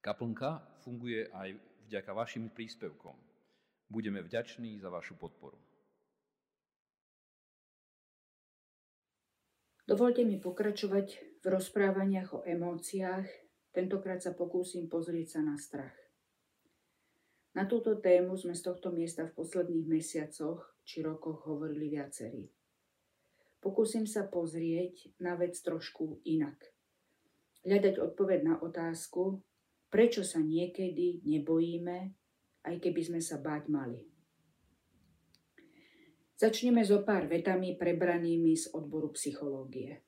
Kaplnka funguje aj vďaka vašim príspevkom. Budeme vďační za vašu podporu. Dovolte mi pokračovať v rozprávaniach o emóciách. Tentokrát sa pokúsim pozrieť sa na strach. Na túto tému sme z tohto miesta v posledných mesiacoch či rokoch hovorili viacerí. Pokúsim sa pozrieť na vec trošku inak. Hľadať odpoveď na otázku, prečo sa niekedy nebojíme, aj keby sme sa báť mali. Začneme so pár vetami prebranými z odboru psychológie.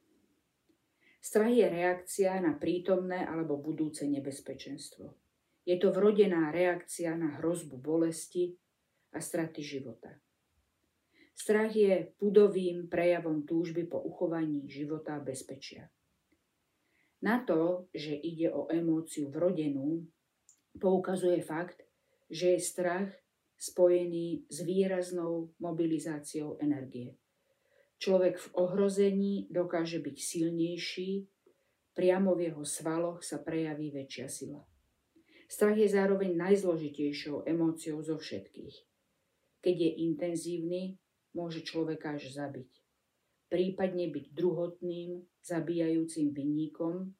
Strach je reakcia na prítomné alebo budúce nebezpečenstvo. Je to vrodená reakcia na hrozbu bolesti a straty života. Strach je pudovým prejavom túžby po uchovaní života a bezpečia. Na to, že ide o emóciu vrodenú, poukazuje fakt, že je strach spojený s výraznou mobilizáciou energie. Človek v ohrození dokáže byť silnejší, priamo v jeho svaloch sa prejaví väčšia sila. Strach je zároveň najzložitejšou emóciou zo všetkých. Keď je intenzívny, môže človeka až zabiť. Prípadne byť druhotným, zabíjajúcim vinníkom,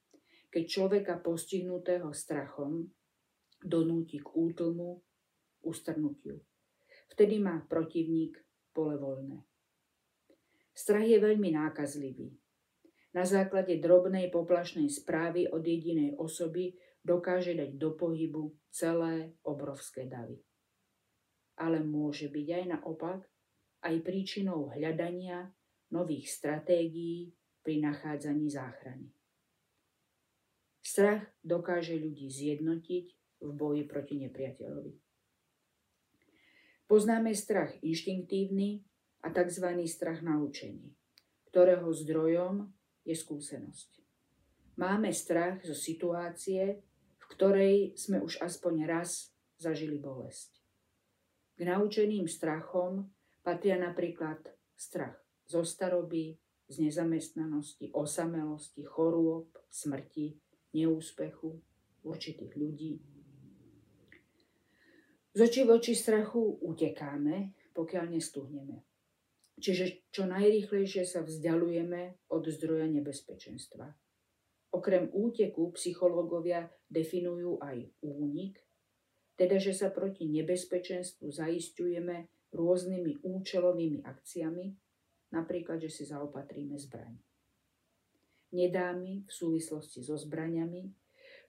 keď človeka postihnutého strachom donúti k útlmu ustrnutiu. Vtedy má protivník pole voľné. Strach je veľmi nákazlivý. Na základe drobnej poplašnej správy od jedinej osoby dokáže dať do pohybu celé obrovské davy. Ale môže byť aj naopak aj príčinou hľadania nových stratégií pri nachádzaní záchrany. Strach dokáže ľudí zjednotiť v boji proti nepriateľovi. Poznáme strach inštinktívny a tzv. strach naučený, ktorého zdrojom je skúsenosť. Máme strach zo situácie, v ktorej sme už aspoň raz zažili bolesť. K naučeným strachom patria napríklad strach zo staroby, z nezamestnanosti, osamelosti, chorôb, smrti, neúspechu určitých ľudí, z očí voči strachu utekáme, pokiaľ nestuhneme. Čiže čo najrýchlejšie sa vzdialujeme od zdroja nebezpečenstva. Okrem úteku psychológovia definujú aj únik, teda že sa proti nebezpečenstvu zaistujeme rôznymi účelovými akciami, napríklad, že si zaopatríme zbraň. Nedámy v súvislosti so zbraňami,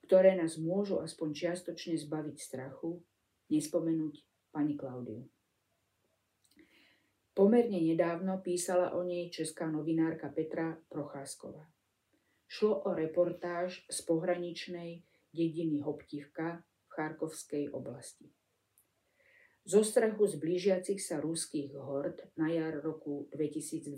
ktoré nás môžu aspoň čiastočne zbaviť strachu, nespomenúť pani Klaudiu. Pomerne nedávno písala o nej česká novinárka Petra Procházková. Šlo o reportáž z pohraničnej dediny Hoptivka v Charkovskej oblasti. Zo strachu z blížiacich sa ruských hord na jar roku 2022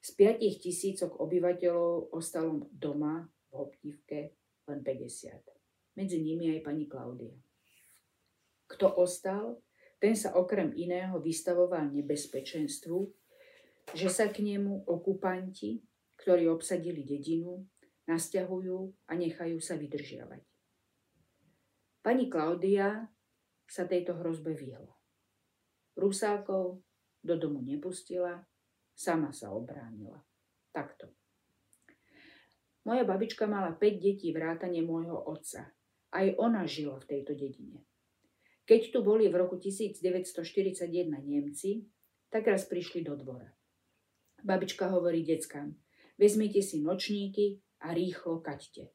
z 5 tisícok obyvateľov ostalo doma v Hoptivke len 50. Medzi nimi aj pani Klaudia. Kto ostal, ten sa okrem iného vystavoval nebezpečenstvu, že sa k nemu okupanti, ktorí obsadili dedinu, nasťahujú a nechajú sa vydržiavať. Pani Klaudia sa tejto hrozbe vyhla. Rusákov do domu nepustila, sama sa obránila. Takto. Moja babička mala 5 detí vrátane môjho otca. Aj ona žila v tejto dedine. Keď tu boli v roku 1941 Nemci, tak raz prišli do dvora. Babička hovorí deckám, vezmite si nočníky a rýchlo kaďte.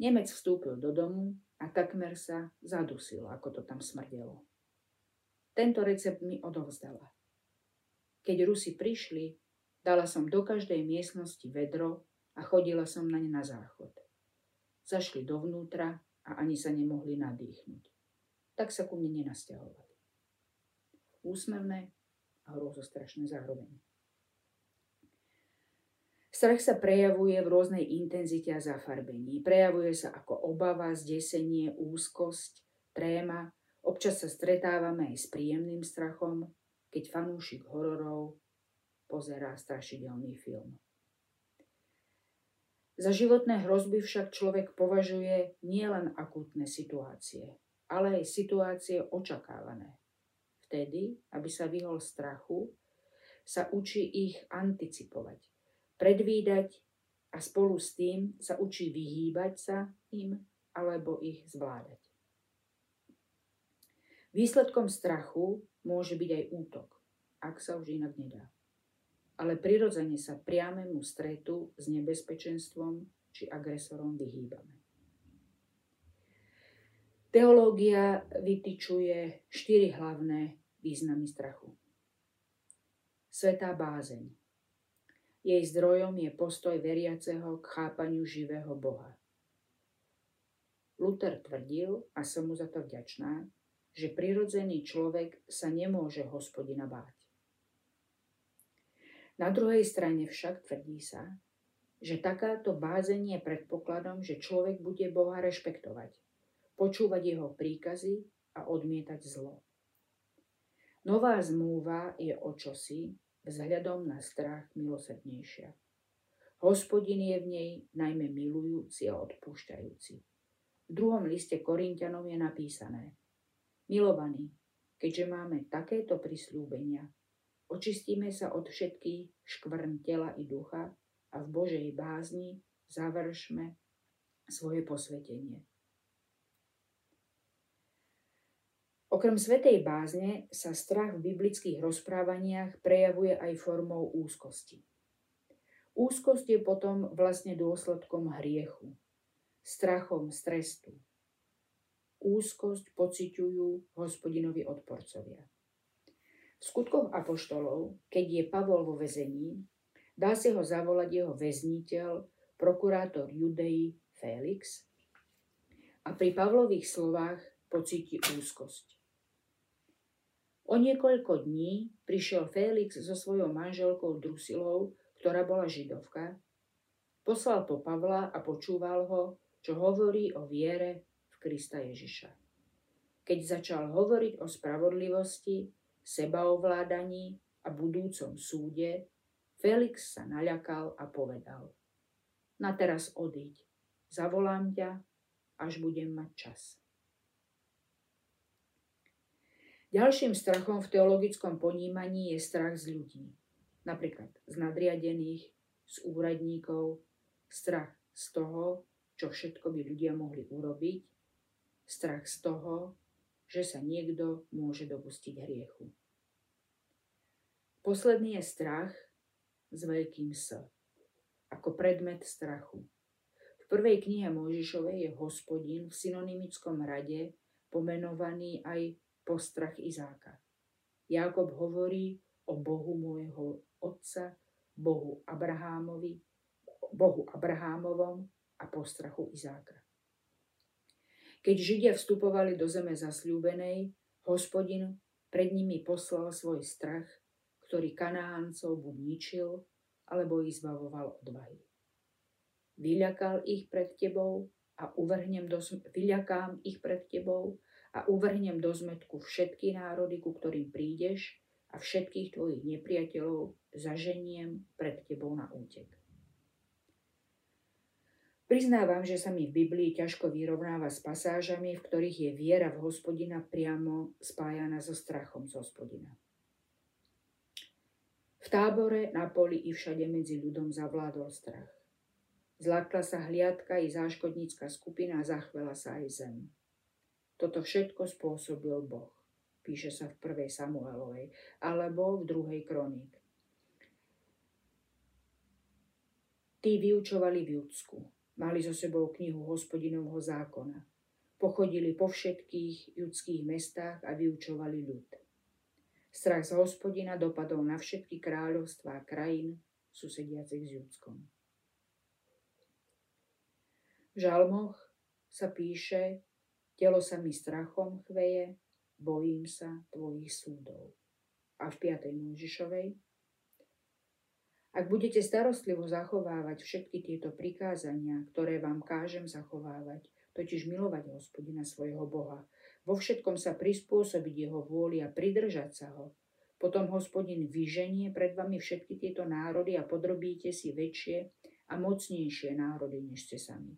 Nemec vstúpil do domu a takmer sa zadusil, ako to tam smrdelo. Tento recept mi odovzdala. Keď Rusi prišli, dala som do každej miestnosti vedro a chodila som na ne na záchod. Zašli dovnútra a ani sa nemohli nadýchnuť tak sa ku mne nenasťahovali. Úsmevné a hrozostrašné zároveň. Strach sa prejavuje v rôznej intenzite a zafarbení. Prejavuje sa ako obava, zdesenie, úzkosť, tréma. Občas sa stretávame aj s príjemným strachom, keď fanúšik hororov pozerá strašidelný film. Za životné hrozby však človek považuje nielen akútne situácie, ale aj situácie očakávané. Vtedy, aby sa vyhol strachu, sa učí ich anticipovať, predvídať a spolu s tým sa učí vyhýbať sa im alebo ich zvládať. Výsledkom strachu môže byť aj útok, ak sa už inak nedá. Ale prirodzene sa priamému stretu s nebezpečenstvom či agresorom vyhýbame. Teológia vytyčuje štyri hlavné významy strachu. Svetá bázeň. Jej zdrojom je postoj veriaceho k chápaniu živého Boha. Luther tvrdil, a som mu za to vďačná, že prirodzený človek sa nemôže hospodina báť. Na druhej strane však tvrdí sa, že takáto bázeň je predpokladom, že človek bude Boha rešpektovať, počúvať jeho príkazy a odmietať zlo. Nová zmluva je o čosi, vzhľadom na strach milosrdnejšia. Hospodin je v nej najmä milujúci a odpúšťajúci. V druhom liste Korintianom je napísané Milovaní, keďže máme takéto prislúbenia, očistíme sa od všetkých škvrn tela i ducha a v Božej bázni završme svoje posvetenie. Okrem svetej bázne sa strach v biblických rozprávaniach prejavuje aj formou úzkosti. Úzkosť je potom vlastne dôsledkom hriechu, strachom z trestu. Úzkosť pociťujú hospodinovi odporcovia. V skutkoch apoštolov, keď je Pavol vo vezení, dá si ho zavolať jeho väzniteľ, prokurátor Judei Félix a pri Pavlových slovách pocíti úzkosť. O niekoľko dní prišiel Félix so svojou manželkou Drusilou, ktorá bola židovka. Poslal po Pavla a počúval ho, čo hovorí o viere v Krista Ježiša. Keď začal hovoriť o spravodlivosti, sebaovládaní a budúcom súde, Felix sa naľakal a povedal. Na teraz odíď, zavolám ťa, až budem mať čas. Ďalším strachom v teologickom ponímaní je strach z ľudí. Napríklad z nadriadených, z úradníkov, strach z toho, čo všetko by ľudia mohli urobiť, strach z toho, že sa niekto môže dopustiť hriechu. Posledný je strach s veľkým S, ako predmet strachu. V prvej knihe Mojžišovej je hospodin v synonymickom rade pomenovaný aj postrach Izáka. Jakob hovorí o Bohu môjho otca, Bohu Abrahámovi, Bohu Abrahámovom a postrachu Izáka. Keď Židia vstupovali do zeme zasľúbenej, hospodin pred nimi poslal svoj strach, ktorý Kanáncov buď ničil, alebo ich zbavoval odvahy. Vyľakal ich pred tebou a uvrhnem do, vyľakám ich pred tebou a uvrhnem do zmetku všetky národy, ku ktorým prídeš a všetkých tvojich nepriateľov zaženiem pred tebou na útek. Priznávam, že sa mi v Biblii ťažko vyrovnáva s pasážami, v ktorých je viera v hospodina priamo spájana so strachom z hospodina. V tábore, na poli i všade medzi ľudom zavládol strach. Zlatla sa hliadka i záškodnícka skupina a zachvela sa aj zem. Toto všetko spôsobil Boh. Píše sa v prvej Samuelovej alebo v druhej kronik. Tí vyučovali v Judsku. Mali so sebou knihu hospodinovho zákona. Pochodili po všetkých judských mestách a vyučovali ľud. Strach z hospodina dopadol na všetky kráľovstvá krajín susediacich s Judskom. V žalmoch sa píše, Telo sa mi strachom chveje, bojím sa tvojich súdov. A v 5. Mojžišovej ak budete starostlivo zachovávať všetky tieto prikázania, ktoré vám kážem zachovávať, totiž milovať hospodina svojho Boha, vo všetkom sa prispôsobiť jeho vôli a pridržať sa ho, potom hospodin vyženie pred vami všetky tieto národy a podrobíte si väčšie a mocnejšie národy, než ste sami.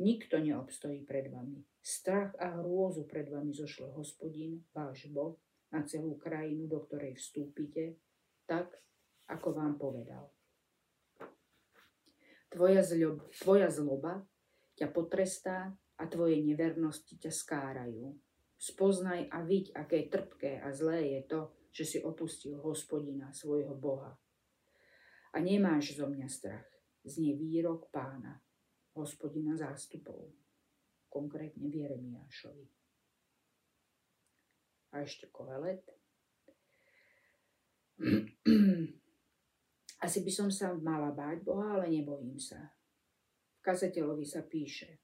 Nikto neobstojí pred vami. Strach a hrôzu pred vami zošle hospodin, váš Boh, na celú krajinu, do ktorej vstúpite, tak, ako vám povedal. Tvoja, zľob, tvoja zloba ťa potrestá a tvoje nevernosti ťa skárajú. Spoznaj a viď, aké trpké a zlé je to, že si opustil hospodina, svojho Boha. A nemáš zo mňa strach, znie výrok pána, hospodina zástupov, konkrétne v Jeremiášovi. A ešte kohelet. Asi by som sa mala báť Boha, ale nebojím sa. V kazateľovi sa píše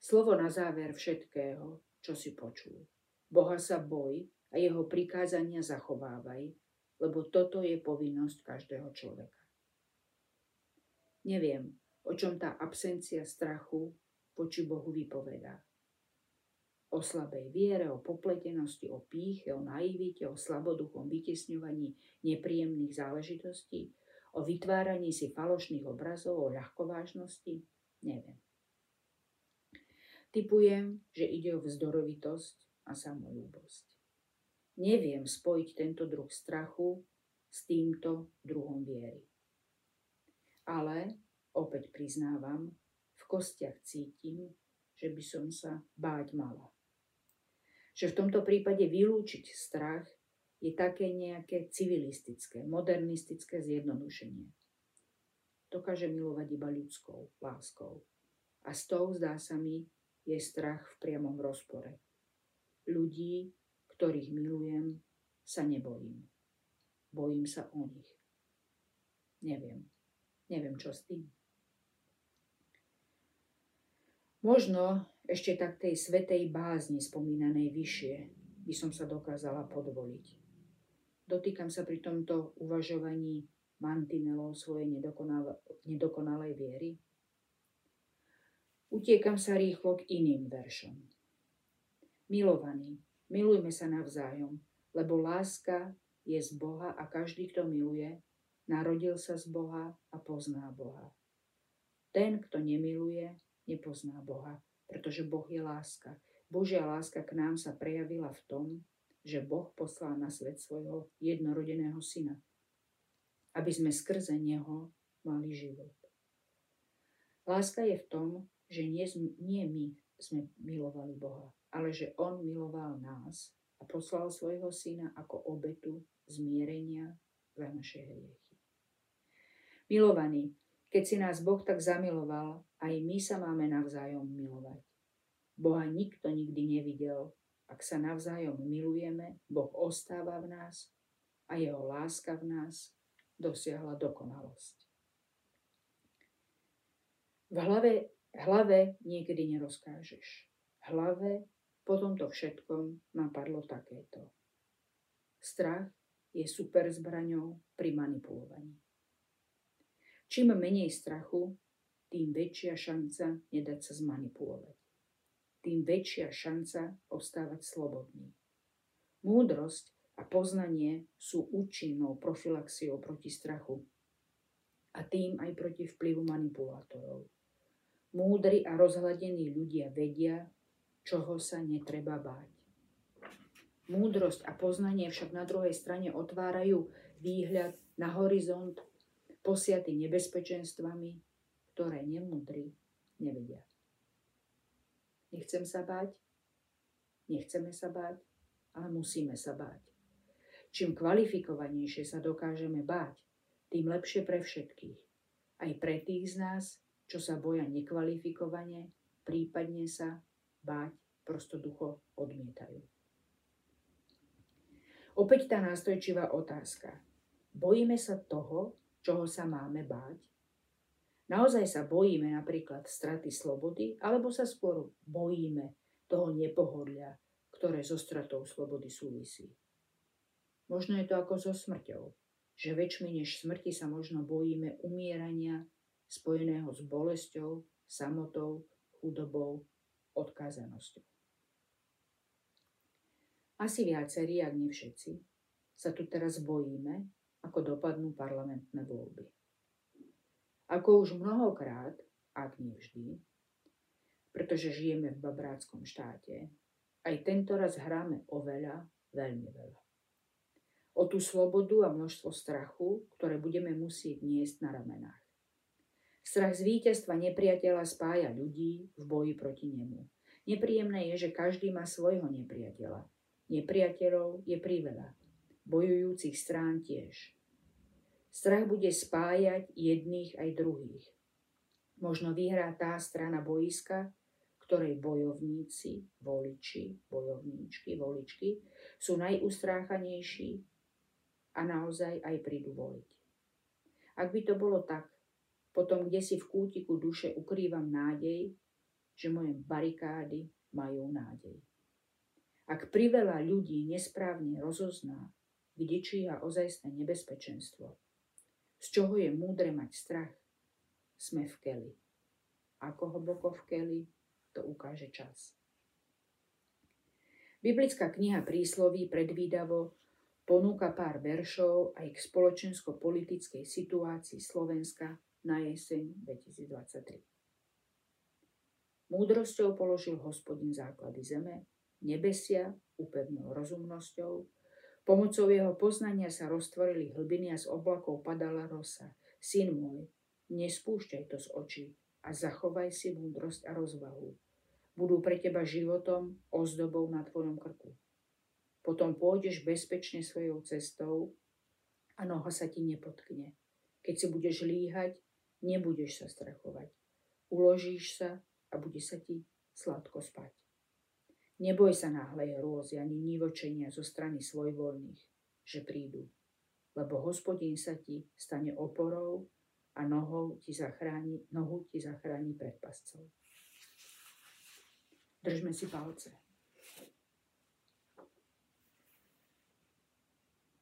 Slovo na záver všetkého, čo si počul. Boha sa boj a jeho prikázania zachovávaj, lebo toto je povinnosť každého človeka. Neviem, o čom tá absencia strachu voči Bohu vypovedá. O slabej viere, o popletenosti, o píche, o naivite, o slaboduchom vytesňovaní nepríjemných záležitostí, o vytváraní si falošných obrazov, o ľahkovážnosti? Neviem. Typujem, že ide o vzdorovitosť a samolúbosť. Neviem spojiť tento druh strachu s týmto druhom viery. Ale opäť priznávam, kostiach cítim, že by som sa báť mala. Že v tomto prípade vylúčiť strach je také nejaké civilistické, modernistické zjednodušenie. Dokáže milovať iba ľudskou láskou. A s tou, zdá sa mi, je strach v priamom rozpore. Ľudí, ktorých milujem, sa nebojím. Bojím sa o nich. Neviem. Neviem, čo s tým. Možno ešte tak tej svetej bázni spomínanej vyššie by som sa dokázala podvoliť. Dotýkam sa pri tomto uvažovaní mantinelov svojej nedokonalej viery. Utiekam sa rýchlo k iným veršom. Milovaní, milujme sa navzájom, lebo láska je z Boha a každý, kto miluje, narodil sa z Boha a pozná Boha. Ten, kto nemiluje, nepozná Boha, pretože Boh je láska. Božia láska k nám sa prejavila v tom, že Boh poslal na svet svojho jednorodeného syna, aby sme skrze neho mali život. Láska je v tom, že nie, my sme milovali Boha, ale že On miloval nás a poslal svojho syna ako obetu zmierenia za naše hriechy. Milovaní, keď si nás Boh tak zamiloval, aj my sa máme navzájom milovať. Boha nikto nikdy nevidel. Ak sa navzájom milujeme, Boh ostáva v nás a jeho láska v nás dosiahla dokonalosť. V hlave, hlave niekedy nerozkážeš. Hlave po tomto všetkom napadlo takéto. Strach je super zbraňou pri manipulovaní. Čím menej strachu, tým väčšia šanca nedať sa zmanipulovať. Tým väčšia šanca ostávať slobodný. Múdrosť a poznanie sú účinnou profilaxiou proti strachu a tým aj proti vplyvu manipulátorov. Múdri a rozhľadení ľudia vedia, čoho sa netreba báť. Múdrosť a poznanie však na druhej strane otvárajú výhľad na horizont posiaty nebezpečenstvami, ktoré nemudrí nevedia. Nechcem sa báť, nechceme sa báť, ale musíme sa báť. Čím kvalifikovanejšie sa dokážeme báť, tým lepšie pre všetkých. Aj pre tých z nás, čo sa boja nekvalifikovane, prípadne sa báť prostoducho odmietajú. Opäť tá nástojčivá otázka. Bojíme sa toho, čoho sa máme báť? Naozaj sa bojíme napríklad straty slobody, alebo sa skôr bojíme toho nepohodlia, ktoré so stratou slobody súvisí? Možno je to ako so smrťou, že väčšmi než smrti sa možno bojíme umierania spojeného s bolesťou, samotou, chudobou, odkázanosťou. Asi viacerí, ak nie všetci, sa tu teraz bojíme, ako dopadnú parlamentné voľby. Ako už mnohokrát, ak nie vždy, pretože žijeme v babráckom štáte, aj tento raz hráme oveľa, veľmi veľa. O tú slobodu a množstvo strachu, ktoré budeme musieť niesť na ramenách. Strach z víťazstva nepriateľa spája ľudí v boji proti nemu. Nepríjemné je, že každý má svojho nepriateľa. Nepriateľov je priveľa. Bojujúcich strán tiež. Strach bude spájať jedných aj druhých. Možno vyhrá tá strana boiska, ktorej bojovníci, voliči, bojovníčky, voličky sú najustráchanejší a naozaj aj prídu voliť. Ak by to bolo tak, potom kde si v kútiku duše ukrývam nádej, že moje barikády majú nádej. Ak priveľa ľudí nesprávne rozozná, kde číha ozajstné nebezpečenstvo, z čoho je múdre mať strach, sme v keli. Ako hlboko v keli, to ukáže čas. Biblická kniha prísloví predvídavo ponúka pár veršov aj k spoločensko-politickej situácii Slovenska na jeseň 2023. Múdrosťou položil hospodin základy zeme, nebesia upevnil rozumnosťou, pomocou jeho poznania sa roztvorili hlbiny a z oblakov padala rosa. Syn môj, nespúšťaj to z očí a zachovaj si múdrosť a rozvahu. Budú pre teba životom, ozdobou na tvojom krku. Potom pôjdeš bezpečne svojou cestou a noha sa ti nepotkne. Keď si budeš líhať, Nebudeš sa strachovať. Uložíš sa a bude sa ti sladko spať. Neboj sa náhlej hrôzy ani nivočenia zo strany svojvoľných, že prídu, lebo hospodín sa ti stane oporou a nohou ti zachráni, nohu ti zachráni pred pascov. Držme si palce.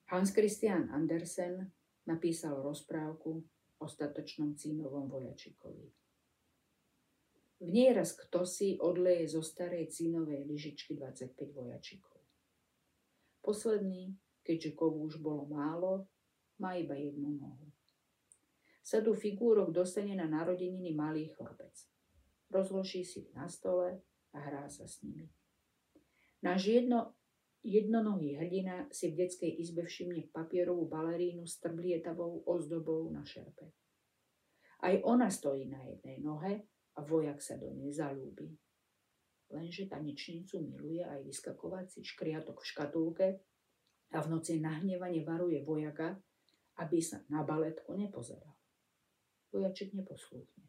Hans Christian Andersen napísal rozprávku ostatočnom cínovom vojačikovi. V nej raz kto si odleje zo starej cínovej lyžičky 25 vojačikov. Posledný, keďže kovu už bolo málo, má iba jednu nohu. Sadu figúrok dostane na narodeniny malý chlapec. Rozloží si ich na stole a hrá sa s nimi. Náš jedno, jednonohý hrdina si v detskej izbe všimne papierovú balerínu s trblietavou ozdobou na šerpe. Aj ona stojí na jednej nohe a vojak sa do nej zalúbi. Lenže tanečnicu miluje aj vyskakovací škriatok v škatulke a v noci nahnevane varuje vojaka, aby sa na baletku nepozeral. Vojaček neposlúchne.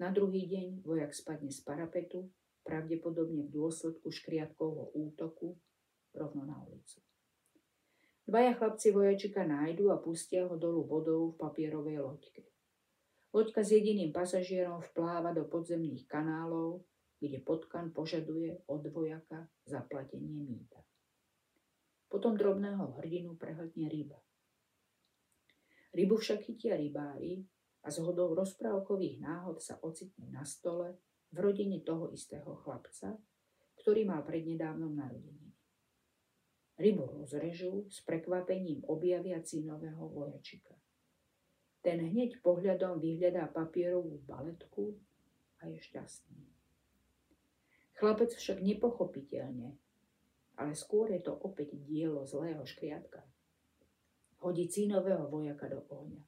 Na druhý deň vojak spadne z parapetu, pravdepodobne v dôsledku škriatkovho útoku rovno na ulicu. Dvaja chlapci vojačika nájdu a pustia ho dolu vodou v papierovej loďke. Loďka s jediným pasažierom vpláva do podzemných kanálov, kde potkan požaduje od vojaka zaplatenie mýta. Potom drobného hrdinu prehltne ryba. Rybu však chytia rybári a z hodou rozprávkových náhod sa ocitne na stole v rodine toho istého chlapca, ktorý mal prednedávnom narodeniny. Rybu rozrežú, s prekvapením objavia cínového vojačika. Ten hneď pohľadom vyhľadá papierovú baletku a je šťastný. Chlapec však nepochopiteľne, ale skôr je to opäť dielo zlého škriatka. Hodí cínového vojaka do ohňa.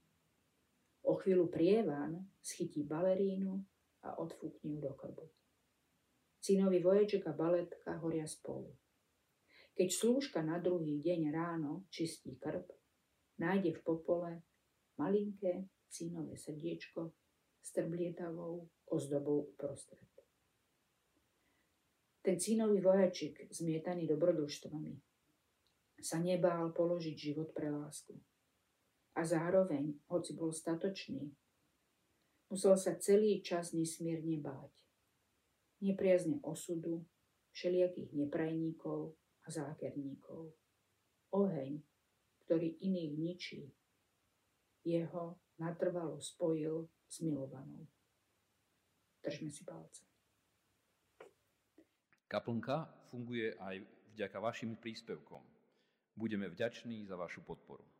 O chvíľu prievan schytí balerínu a odfúkne ju do krbu. Cínový voječek a baletka horia spolu. Keď slúžka na druhý deň ráno čistí krb, nájde v popole malinké cínové srdiečko s trblietavou ozdobou uprostred. Ten cínový vojačik, zmietaný dobrodružstvami, sa nebál položiť život pre lásku. A zároveň, hoci bol statočný, musel sa celý čas nesmierne báť. Nepriazne osudu, všelijakých neprajníkov, a zákerníkov. Oheň, ktorý iných ničí, jeho natrvalo spojil s milovanou. Držme si palce. Kaplnka funguje aj vďaka vašim príspevkom. Budeme vďační za vašu podporu.